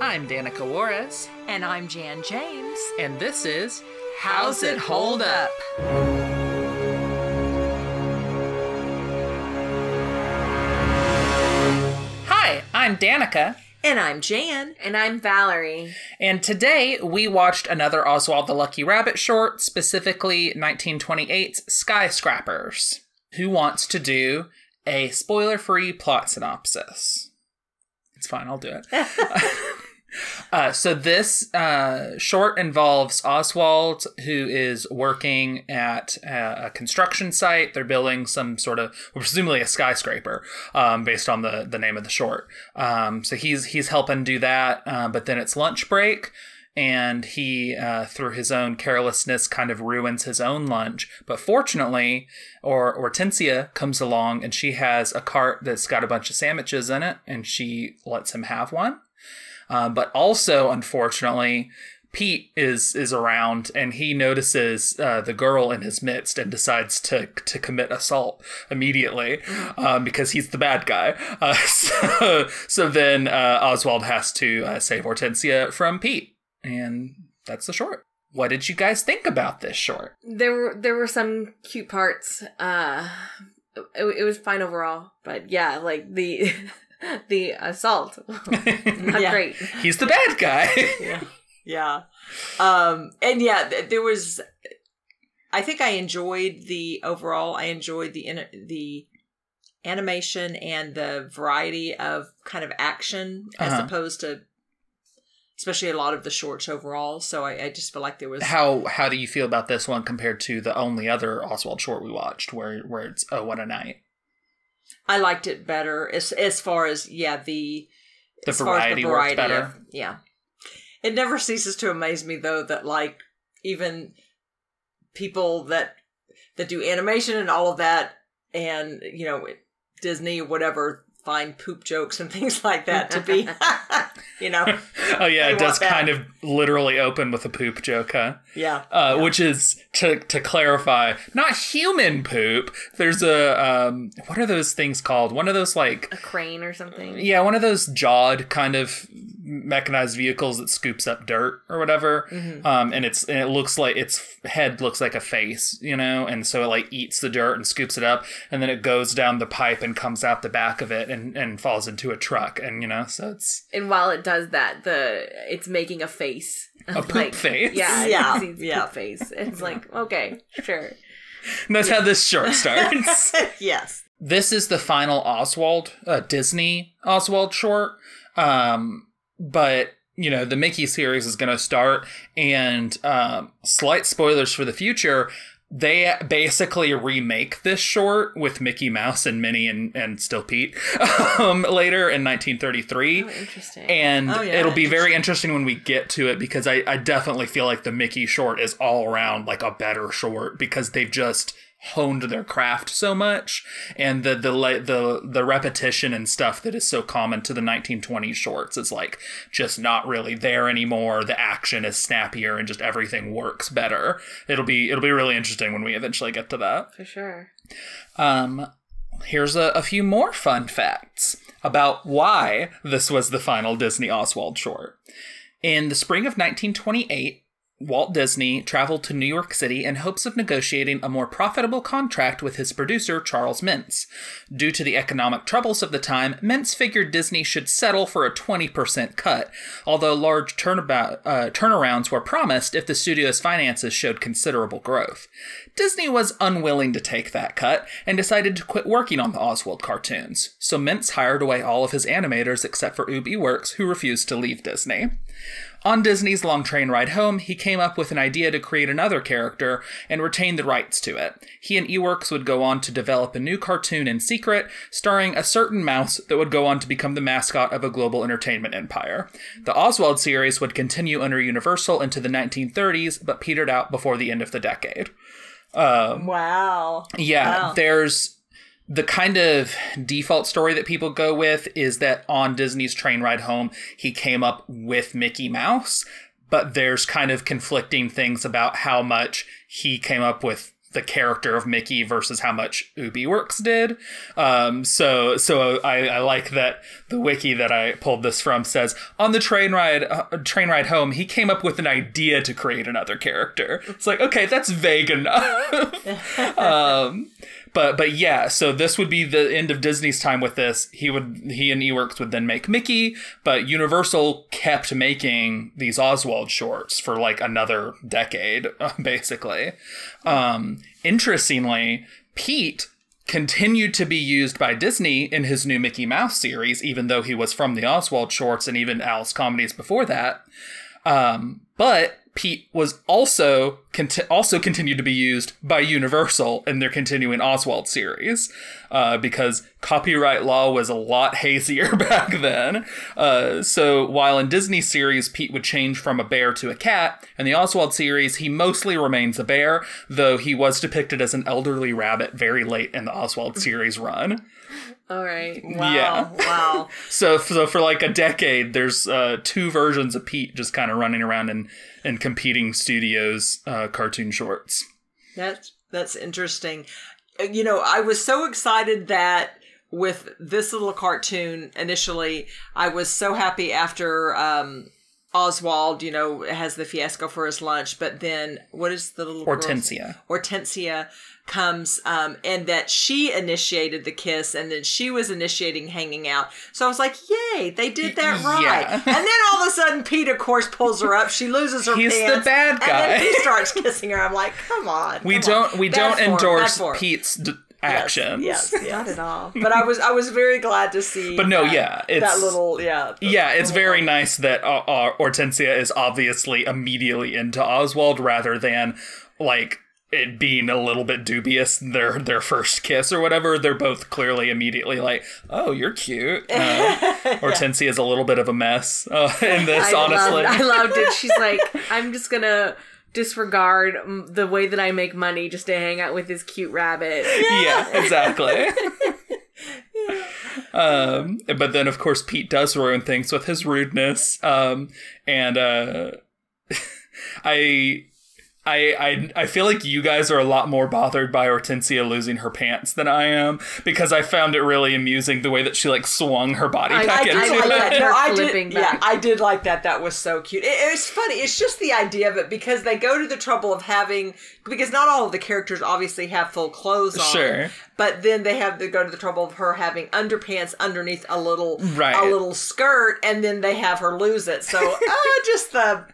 I'm Danica Juarez, And I'm Jan James. and this is How's It Hold Up? Hi, I'm Danica, And I'm Jan. And I'm Valerie. and today we watched another Oswald the Lucky Rabbit short, specifically 1928's Skyscrapers. Who wants to do a spoiler free plot synopsis? It's fine, I'll do it. Uh, so this uh, short involves Oswald, who is working at a, a construction site. They're building some sort of, well, presumably a skyscraper, um, based on the the name of the short. Um, so he's he's helping do that, uh, but then it's lunch break. And he, uh, through his own carelessness, kind of ruins his own lunch. But fortunately, or Hortensia comes along and she has a cart that's got a bunch of sandwiches in it, and she lets him have one. Uh, but also, unfortunately, Pete is is around and he notices uh, the girl in his midst and decides to to commit assault immediately um, because he's the bad guy. Uh, so, so then uh, Oswald has to uh, save Hortensia from Pete, and that's the short. What did you guys think about this short? There were there were some cute parts. Uh it, it was fine overall, but yeah, like the the assault. Not Yeah. great. He's the bad guy. Yeah. Yeah. Um, and yeah, th- there was, I think I enjoyed the overall, I enjoyed the, in- the animation and the variety of kind of action as Uh-huh. opposed to, especially a lot of the shorts overall. So I, I just feel like there was, how how do you feel about this one compared to the only other Oswald short we watched, where where it's oh what a knight. I liked it better as, as far as, yeah, the, The as far as variety worked better. of- yeah. It never ceases to amaze me though that like even people that that do animation and all of that and you know Disney or whatever find poop jokes and things like that to be you know oh yeah, it does that. kind of literally open with a poop joke, huh? yeah Uh, Which is to to clarify, not human poop. There's a um, what are those things called? One of those like A crane or something. yeah, one of those jawed kind of mechanized vehicles that scoops up dirt or whatever. Mm-hmm. Um, and it's and it looks like its head looks like a face, you know, and so it like eats the dirt and scoops it up, and then it goes down the pipe and comes out the back of it and and falls into a truck, and you know, so it's And while it does that, the it's making a face. A poop face? Yeah, Yeah, yeah, yeah. poop face. It's like okay, sure. and that's how this short starts. yes this is the final Oswald uh, Disney Oswald short. Um, but you know the Mickey series is going to start, and um, slight spoilers for the future. They basically remake this short with Mickey Mouse and Minnie and, and Still Pete um, later in 1933. Oh, interesting. And Oh, yeah, it'll be very interesting when we get to it because I, I definitely feel like the Mickey short is all around like a better short because they've just honed their craft so much and the the the the repetition and stuff that is so common to the 1920s shorts is like just not really there anymore the action is snappier and just everything works better it'll be it'll be really interesting when we eventually get to that For sure. um, here's a, a few more fun facts about why this was the final Disney Oswald short. In the spring of 1928, Walt Disney traveled to New York City in hopes of negotiating a more profitable contract with his producer, Charles Mintz. Due to the economic troubles of the time, Mintz figured Disney should settle for a 20% cut, although large turnabout, uh, turnarounds were promised if the studio's finances showed considerable growth. Disney was unwilling to take that cut and decided to quit working on the Oswald cartoons, so Mintz hired away all of his animators except for Ub Iwerks, who refused to leave Disney. On Disney's long train ride home, he came up with an idea to create another character and retain the rights to it. He and Iwerks would go on to develop a new cartoon in secret, starring a certain mouse that would go on to become the mascot of a global entertainment empire. The Oswald series would continue under Universal into the 1930s, but petered out before the end of the decade. Um, wow Yeah, Wow. there's the kind of default story that people go with is that on Disney's train ride home, he came up with Mickey Mouse, but there's kind of conflicting things about how much he came up with the character of Mickey versus how much Ub Iwerks did. Um, so so I, I like that the wiki that I pulled this from says on the train ride uh, train ride home he came up with an idea to create another character. It's like okay that's vague enough. um, but but yeah, so this would be the end of Disney's time with this. He would he and Iwerks would then make Mickey, but Universal kept making these Oswald shorts for like another decade, basically. Um, interestingly, Pete continued to be used by Disney in his new Mickey Mouse series, even though he was from the Oswald shorts and even Alice comedies before that. Um, but Pete was also conti- also continued to be used by Universal in their continuing Oswald series uh, because copyright law was a lot hazier back then. Uh, so while in Disney series Pete would change from a bear to a cat, in the Oswald series he mostly remains a bear, though he was depicted as an elderly rabbit very late in the Oswald series run. All right. Wow. Yeah. Wow. So, so for like a decade, there's uh, two versions of Pete just kind of running around in, in competing studios uh, cartoon shorts. That's that's interesting. Uh, You know, I was so excited that with this little cartoon initially, I was so happy after um Oswald, you know, has the fiasco for his lunch, but then what is the little girl's- Hortensia. Hortensia comes um and that she initiated the kiss and then she was initiating hanging out. So I was like, "Yay, they did that right." yeah. And then all of a sudden Pete of course pulls her up. She loses her He's the pants. bad And guy. then he starts kissing her. I'm like, "Come on." We come don't on. we Bad don't form, endorse. Pete's d- actions. Yes, Not at all. But I was I was very glad to see. But no, that- yeah, it's- that little yeah. Yeah, it's very nice that uh, uh, Hortensia is obviously immediately into Oswald rather than like it being a little bit dubious their their first kiss or whatever. They're both clearly immediately like, "Oh, you're cute." Uh, Hortensia is a little bit of a mess uh, in this, I honestly. Loved, I loved it. She's like, I'm just gonna disregard the way that I make money just to hang out with this cute rabbit. yeah, exactly. um, but then, of course, Pete does ruin things with his rudeness. Um, and uh, I. I, I I feel like you guys are a lot more bothered by Hortensia losing her pants than I am because I found it really amusing the way that she like swung her body I- back I did into like it. that. No, I flipping did. Yeah. I did like that. That was so cute. It, it's funny. It's just the idea of it because they go to the trouble of having because not all of the characters obviously have full clothes on. Sure. But then they have to go to the trouble of her having underpants underneath a little Right. a little skirt, and then they have her lose it. So uh, just the implications.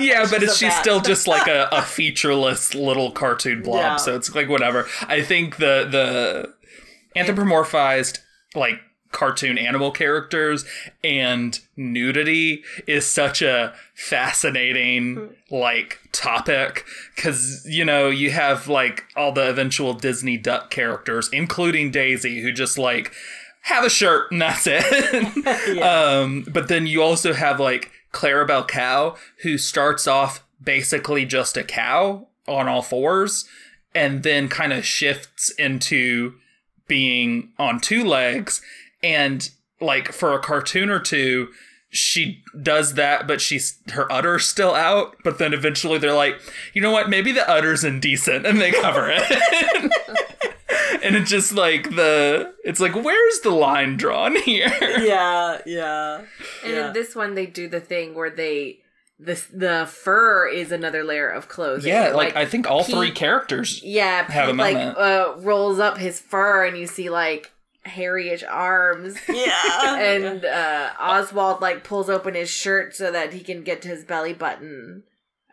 Yeah, but it's, she's that. still just like a, a featureless little cartoon blob, Yeah. so it's like whatever. I think the the anthropomorphized like cartoon animal characters and nudity is such a fascinating like topic because you know you have like all the eventual disney duck characters including daisy who just like have a shirt and that's it um but then you also have like clarabelle cow who starts off basically just a cow on all fours and then kind of shifts into being on two legs. And like for a cartoon or two she does that but she's her udder's still out but then eventually they're like you know what? Maybe the udder's indecent and they cover it and it's just like the it's like where's the line drawn here Yeah, yeah. And yeah. in this one, they do the thing where they the the fur is another layer of clothing. yeah like, i think all he- three characters yeah, have a Pete, like moment. uh, rolls up his fur, and you see like hairyish arms. yeah. and uh, Oswald like pulls open his shirt so that he can get to his belly button.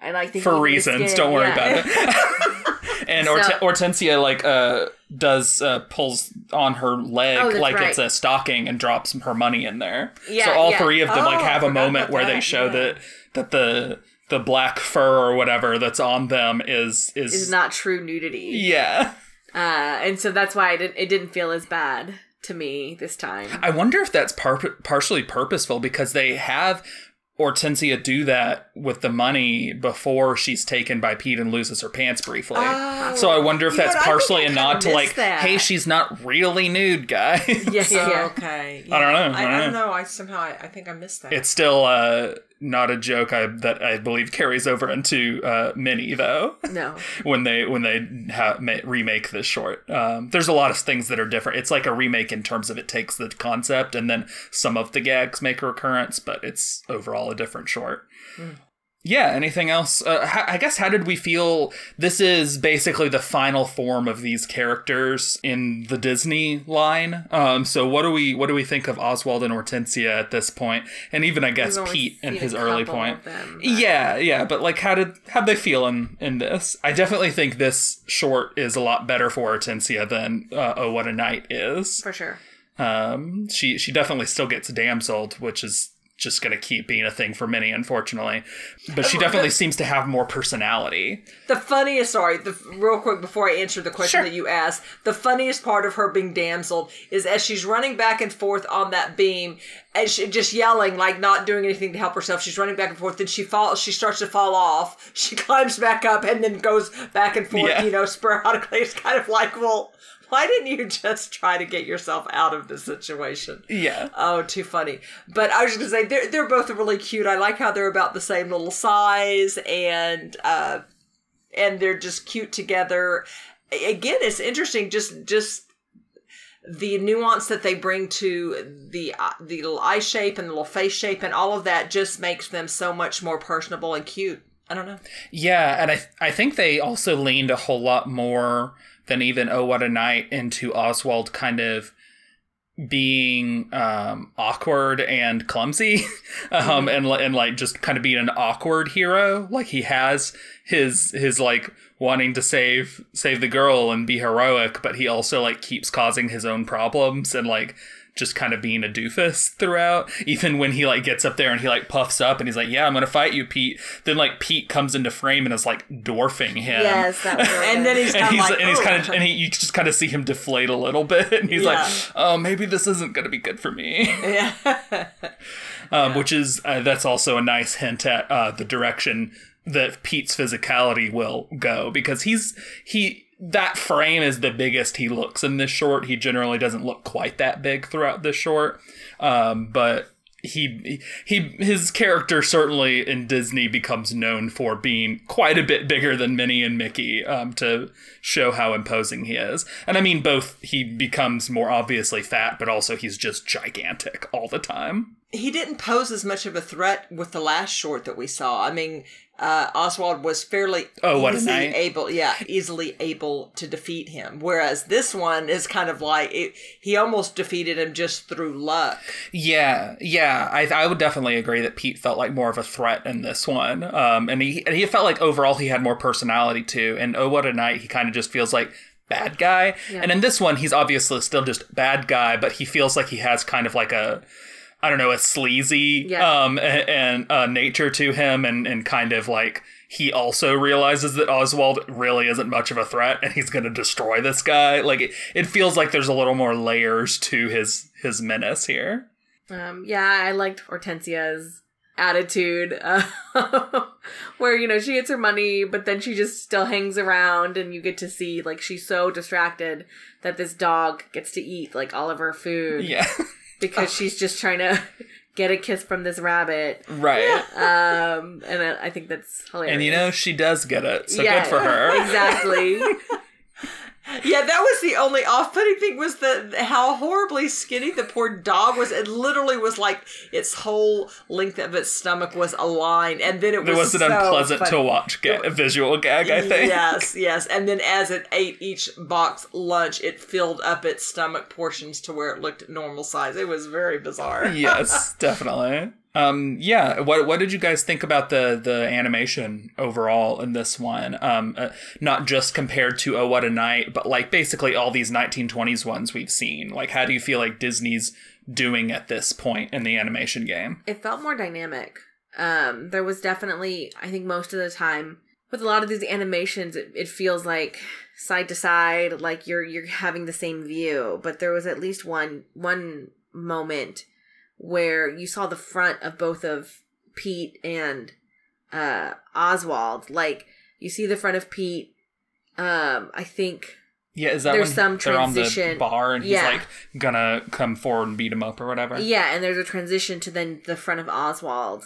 And I think for reasons. Don't worry yeah. about it. and So- Horte- Hortensia like uh does uh, pulls on her leg Oh, like right. it's a stocking and drops her money in there. Yeah, so all yeah. three of them like Oh, I have a moment where they show yeah. that that the the black fur or whatever that's on them is is, is not true nudity. yeah. Uh, and so that's why it didn't, it didn't feel as bad to me this time. I wonder if that's par- partially purposeful because they have Hortensia do that with the money before she's taken by Pete and loses her pants briefly. Oh. So I wonder if You know that's what, I think partially a nod to like, that. hey, she's not really nude, guys. Yeah, yeah, yeah. okay. I don't know, I, I I don't don't know. I somehow I, I think I missed that. it's still uh not a joke I, that I believe carries over into uh, Minnie though. No. when they when they ha- ma- remake this short, um, there's a lot of things that are different. It's like a remake in terms of it takes the concept and then some of the gags make a recurrence, but it's overall a different short. Yeah. Anything else? Uh, I guess how did we feel? This is basically the final form of these characters in the Disney line. Um, so what do we what do we think of Oswald and Hortensia at this point? and even I guess Pete in his early point? them, Yeah, yeah, but like, how did how they feel in in this? I definitely think this short is a lot better for Hortensia than uh, Oh What a Knight is. For sure. Um, she she definitely still gets damseled, which is just going to keep being a thing for many, unfortunately. But she uh, definitely seems to have more personality. The funniest, sorry, the real quick before I answer the question Sure. that you asked, the funniest part of her being damseled is as she's running back and forth on that beam, and she, just yelling, like not doing anything to help herself. She's running back and forth, then she falls. She starts to fall off. She climbs back up and then goes back and forth. Yeah. You know, sporadically. It's kind of like, well, why didn't you just try to get yourself out of this situation? Yeah. Oh, too funny. But I was just gonna say they're they're both really cute. I like how they're about the same little size and uh and they're just cute together. Again, it's interesting just just the nuance that they bring to the uh, the little eye shape and the little face shape and all of that just makes them so much more personable and cute. I don't know. Yeah, and I I think they also leaned a whole lot more than even Oh What a Knight into Oswald kind of being um awkward and clumsy um and and like just kind of being an awkward hero. Like he has his his like wanting to save save the girl and be heroic but he also like keeps causing his own problems and like just kind of being a doofus throughout even when he like gets up there and he like puffs up and he's like yeah i'm gonna fight you pete. Then like pete comes into frame and is like dwarfing him. Yes, that was really And then he's and kind of he's like, and he's "Oh." kind of and he you just kind of see him deflate a little bit and he's like oh maybe this isn't going to be good for me. Yeah. um, which is uh, that's also a nice hint at uh, the direction that Pete's physicality will go because he's he that frame is the biggest he looks in this short. He generally doesn't look quite that big throughout this short, um, but he he his character certainly in Disney becomes known for being quite a bit bigger than Minnie and Mickey um, to show how imposing he is. And I mean both he becomes more obviously fat, but also he's just gigantic all the time. he didn't pose as much of a threat with the last short that we saw. I mean, uh, Oswald was fairly Oh, what a easily able, yeah, easily able to defeat him. Whereas this one is kind of like it, he almost defeated him just through luck. Yeah, yeah, I, I would definitely agree that Pete felt like more of a threat in this one, um, and he and he felt like overall he had more personality too. And oh, what a knight! He kind of just feels like bad guy, and in this one he's obviously still just bad guy, but he feels like he has kind of like a I don't know a sleazy Yeah. um and uh, nature to him, and and kind of like he also realizes that Oswald really isn't much of a threat, and he's going to destroy this guy. Like it, it feels like there's a little more layers to his his menace here. Um, yeah, I liked Hortensia's attitude, uh, where you know she gets her money, but then she just still hangs around, and you get to see like she's so distracted that this dog gets to eat like all of her food Yeah. because she's just trying to get a kiss from this rabbit. Right. Um, and I, I think that's hilarious. And you know, she does get it. So Yeah, good for her. Exactly. Yeah, that was the only off-putting thing was the how horribly skinny the poor dog was. It literally was like its whole length of its stomach was a line, and then it was It was an so unpleasant funny. to watch ga- a visual gag, I think. Yes, yes. And then as it ate each box lunch, it filled up its stomach portions to where it looked normal size. It was very bizarre. yes, definitely. Um, yeah. What What did you guys think about the the animation overall in this one? Um, uh, not just compared to Oh What a Knight, but like basically all these 1920s ones we've seen. Like, how do you feel like Disney's doing at this point in the animation game? it felt more dynamic. Um, there was definitely, I think, most of the time with a lot of these animations, it, it feels like side to side, like you're you're having the same view. But there was at least one one moment where you saw the front of both of Pete and uh, Oswald. Like you see the front of Pete. Um, I think Yeah, is that There's some they're on the transition. bar and he's Yeah. like gonna come forward and beat him up or whatever? Yeah, and there's a transition to then the front of Oswald.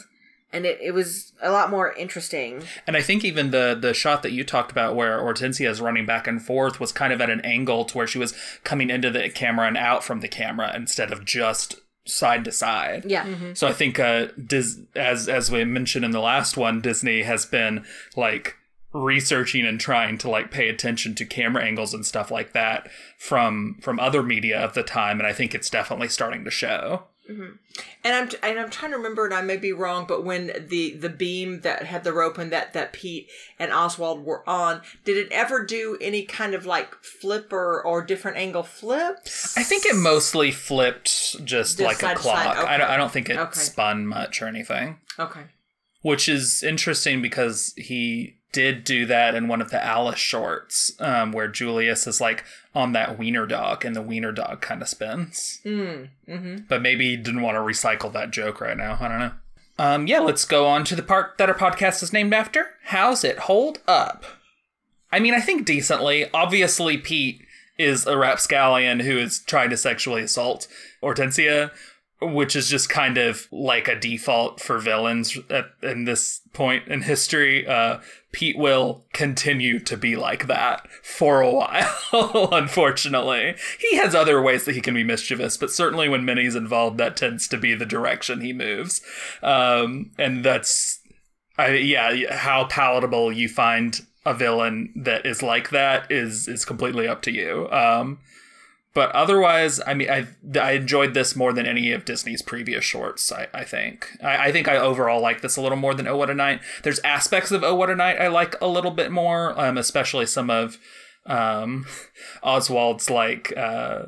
and it, it was a lot more interesting. And I think even the the shot that you talked about where Hortensia is running back and forth was kind of at an angle to where she was coming into the camera and out from the camera instead of just side to side. Yeah. So I think uh Dis- as as we mentioned in the last one, Disney has been like researching and trying to like pay attention to camera angles and stuff like that from from other media of the time and I think it's definitely starting to show. Mm-hmm. And I'm and I'm trying to remember, and I may be wrong, but when the the beam that had the rope and that that Pete and Oswald were on, did it ever do any kind of like flip or or different angle flips? I think it mostly flipped just, Just like a clock. side, I, don't. I don't think it Okay. spun much or anything. Okay. which is interesting because he did do that in one of the Alice shorts, um, where Julius is like on that wiener dog, and the wiener dog kind of spins. Mm. Mm-hmm. But maybe he didn't want to recycle that joke right now. I don't know. Um, yeah, let's go on to the part that our podcast is named after. How's it hold up? I mean, I think decently. Obviously, Pete is a rapscallion who is trying to sexually assault Hortensia, which is just kind of like a default for villains at in this point in history. Uh, Pete will continue to be like that for a while, unfortunately. He has other ways that he can be mischievous, but certainly when Minnie's involved, that tends to be the direction he moves. Um, and that's, I, yeah, how palatable you find a villain that is like that is is completely up to you. Um, but otherwise, I mean, I I enjoyed this more than any of Disney's previous shorts. I, I think. I, I think I overall like this a little more than Oh What a Knight. There's aspects of Oh What a Knight I like a little bit more, um, especially some of um, Oswald's like uh,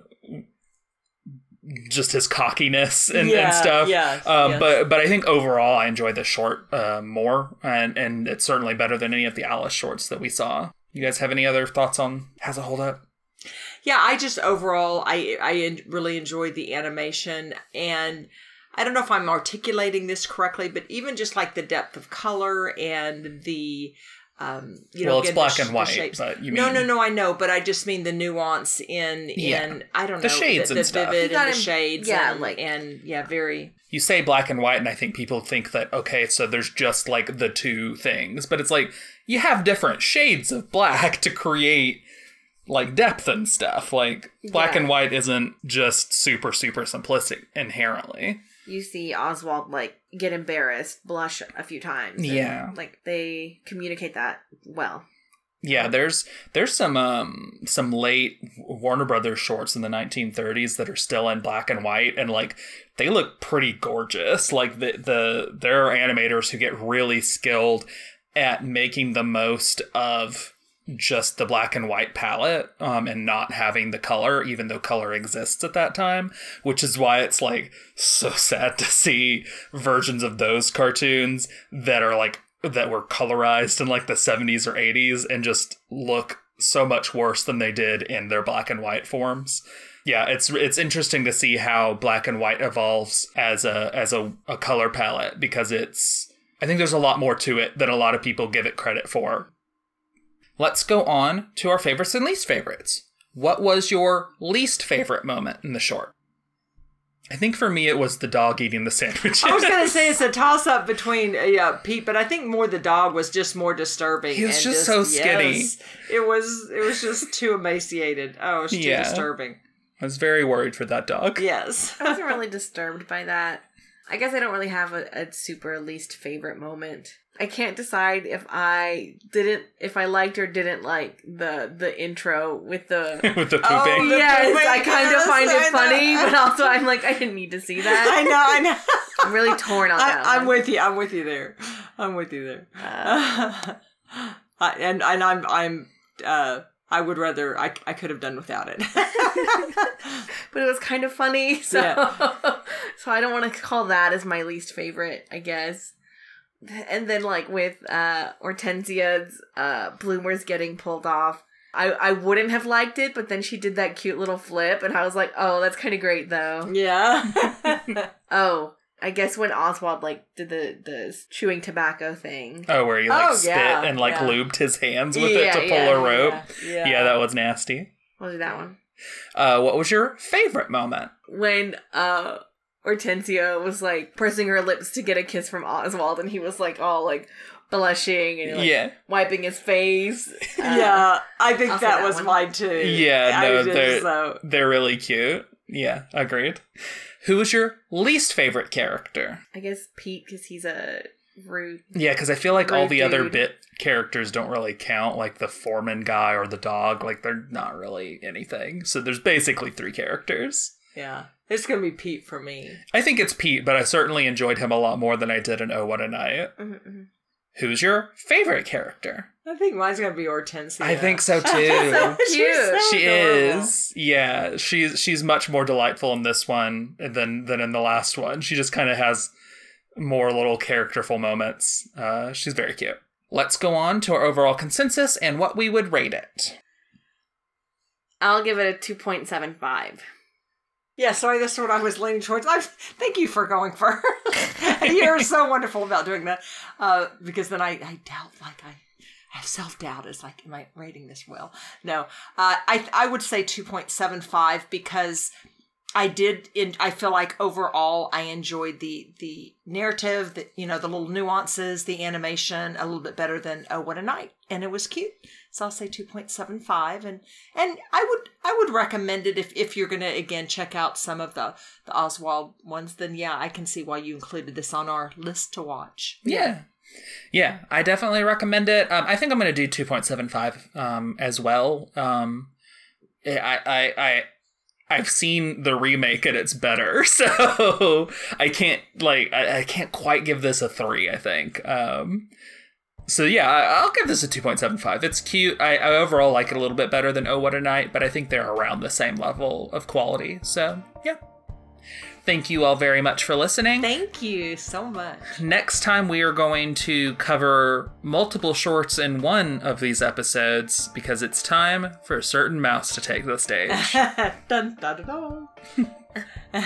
just his cockiness and, and Yeah, stuff. yes, um, yes. But but I think overall I enjoy this short uh, more, and and it's certainly better than any of the Alice shorts that we saw. You guys have any other thoughts on how's it hold up? Yeah, I just overall I I really enjoyed the animation and I don't know if I'm articulating this correctly, but even just like the depth of color and the um you know well, it's again, the black and white, shapes. but you no, mean no, no. I know, but I just mean the nuance in Yeah. in I don't know The shades the, and the stuff. vivid You got and the him- shades, yeah, and, like- and yeah, very you say black and white and i think people think that okay so there's just like the two things but it's like you have different shades of black to create like depth and stuff like black Yeah. and white isn't just super super simplistic inherently You see Oswald like get embarrassed, blush a few times. and, Yeah. Like they communicate that well. yeah there's there's some um some late warner brothers shorts in the 1930s that are still in black and white and like they look pretty gorgeous like the the there are animators who get really skilled at making the most of just the black and white palette um, and not having the color even though color exists at that time which is why it's like so sad to see versions of those cartoons that are like that were colorized in like the 70s or 80s and just look so much worse than they did in their black and white forms. Yeah it's it's interesting to see how black and white evolves as a as a, a color palette because it's i think there's a lot more to it than a lot of people give it credit for let's go on to our favorites and least favorites what was your least favorite moment in the short i think for me it was the dog eating the sandwiches I was gonna say it's a toss up between uh, yeah Pete, but I think more the dog was just more disturbing. He was and just so skinny. yes, it was it was just too emaciated. Oh, it was too Yeah. disturbing. i was very worried for that dog Yes. I wasn't really disturbed by that. I guess I don't really have a, a super least favorite moment. I can't decide if I didn't, if I liked or didn't like the the intro with the. with the Oh, pooping the- yes, pooping, I kind of find I it funny, but also I'm like, I didn't need to see that. I know, I know. I'm really torn on that. I, I'm one. with you. I'm with you there. I'm with you there. Uh, I, and and I'm I'm uh I would rather I I could have done without it. but it was kind of funny, so Yeah. so I don't want to call that as my least favorite, I guess. And then like with uh Hortensia's uh bloomers getting pulled off. I, I wouldn't have liked it, but then she did that cute little flip, and I was like, "Oh, that's kind of great, though." yeah. Oh, I guess when Oswald like did the the chewing tobacco thing. Oh, where he like Oh, spit yeah, and like yeah. lubed his hands with it to pull yeah, a rope. yeah. Yeah. that was nasty. We'll do that one. Uh, what was your favorite moment? When uh Hortensia was like pursing her lips to get a kiss from Oswald, and he was like all like blushing and like, Yeah. wiping his face. Uh, yeah, I think that, that was one. mine too. Yeah, no, did, they're- so They're really cute. Yeah, agreed. Who was your least favorite character? I guess Pete because he's a rude. Yeah, because I feel like all Rude the other bit characters don't really count, like the foreman guy or the dog. Like they're not really anything. So there's basically three characters. yeah, it's gonna be Pete for me. I think it's Pete, but I certainly enjoyed him a lot more than I did in Oh What a Knight. Mm-hmm. Who's your favorite character? I think mine's gonna be Hortensia. I think so too. Cute. She's she adorable. is. Yeah, she's she's much more delightful in this one than than in the last one. She just kind of has more little characterful moments. Uh, she's very cute. Let's go on to our overall consensus and what we would rate it. I'll give it a two point seven five. Yeah, sorry, that's what I was leaning towards. I, thank you for going first. You're so wonderful about doing that. Uh, because then I, I doubt, like, I have self doubt. It's like, am I rating this well? No. Uh, I, I would say 2.75 because I did, in, I feel like overall I enjoyed the, the narrative, the, you know, the little nuances, the animation a little bit better than Oh, What a Knight. And it was cute. So I'll say 2.75 and and I would I would recommend it if if you're to again check out some of the the Oswald ones then yeah, I can see why you included this on our list to watch. Yeah. Yeah, I definitely recommend it. Um, I think I'm going to do 2.75 um, as well. Um, I, I, I, I've seen the remake and it's better, so I can't like I, I can't quite give this a three. I think. Um, so yeah, I, I'll give this a 2.75. It's cute. I, I overall like it a little bit better than Oh What a Knight, but I think they're around the same level of quality. So yeah. Thank you all very much for listening. Thank you so much. Next time, we are going to cover multiple shorts in one of these episodes because it's time for a certain mouse to take the stage. dun, dun, dun, dun.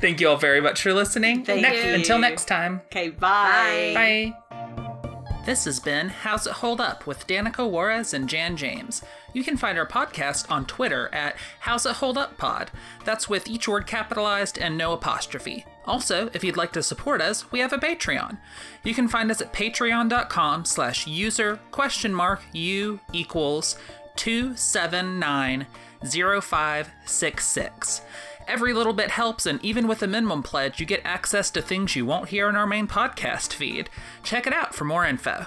Thank you all very much for listening. Thank Next- you. Until next time. Okay, bye. Bye. Bye. This has been How's It Hold Up with Danica Juarez and Jan James. You can find our podcast on Twitter at How's It Hold Up Pod. That's with each word capitalized and no apostrophe. Also, if you'd like to support us, we have a Patreon. You can find us at patreon.com slash user question mark u equals 2790566. Every little bit helps, and even with a minimum pledge, you get access to things you won't hear in our main podcast feed. Check it out for more info.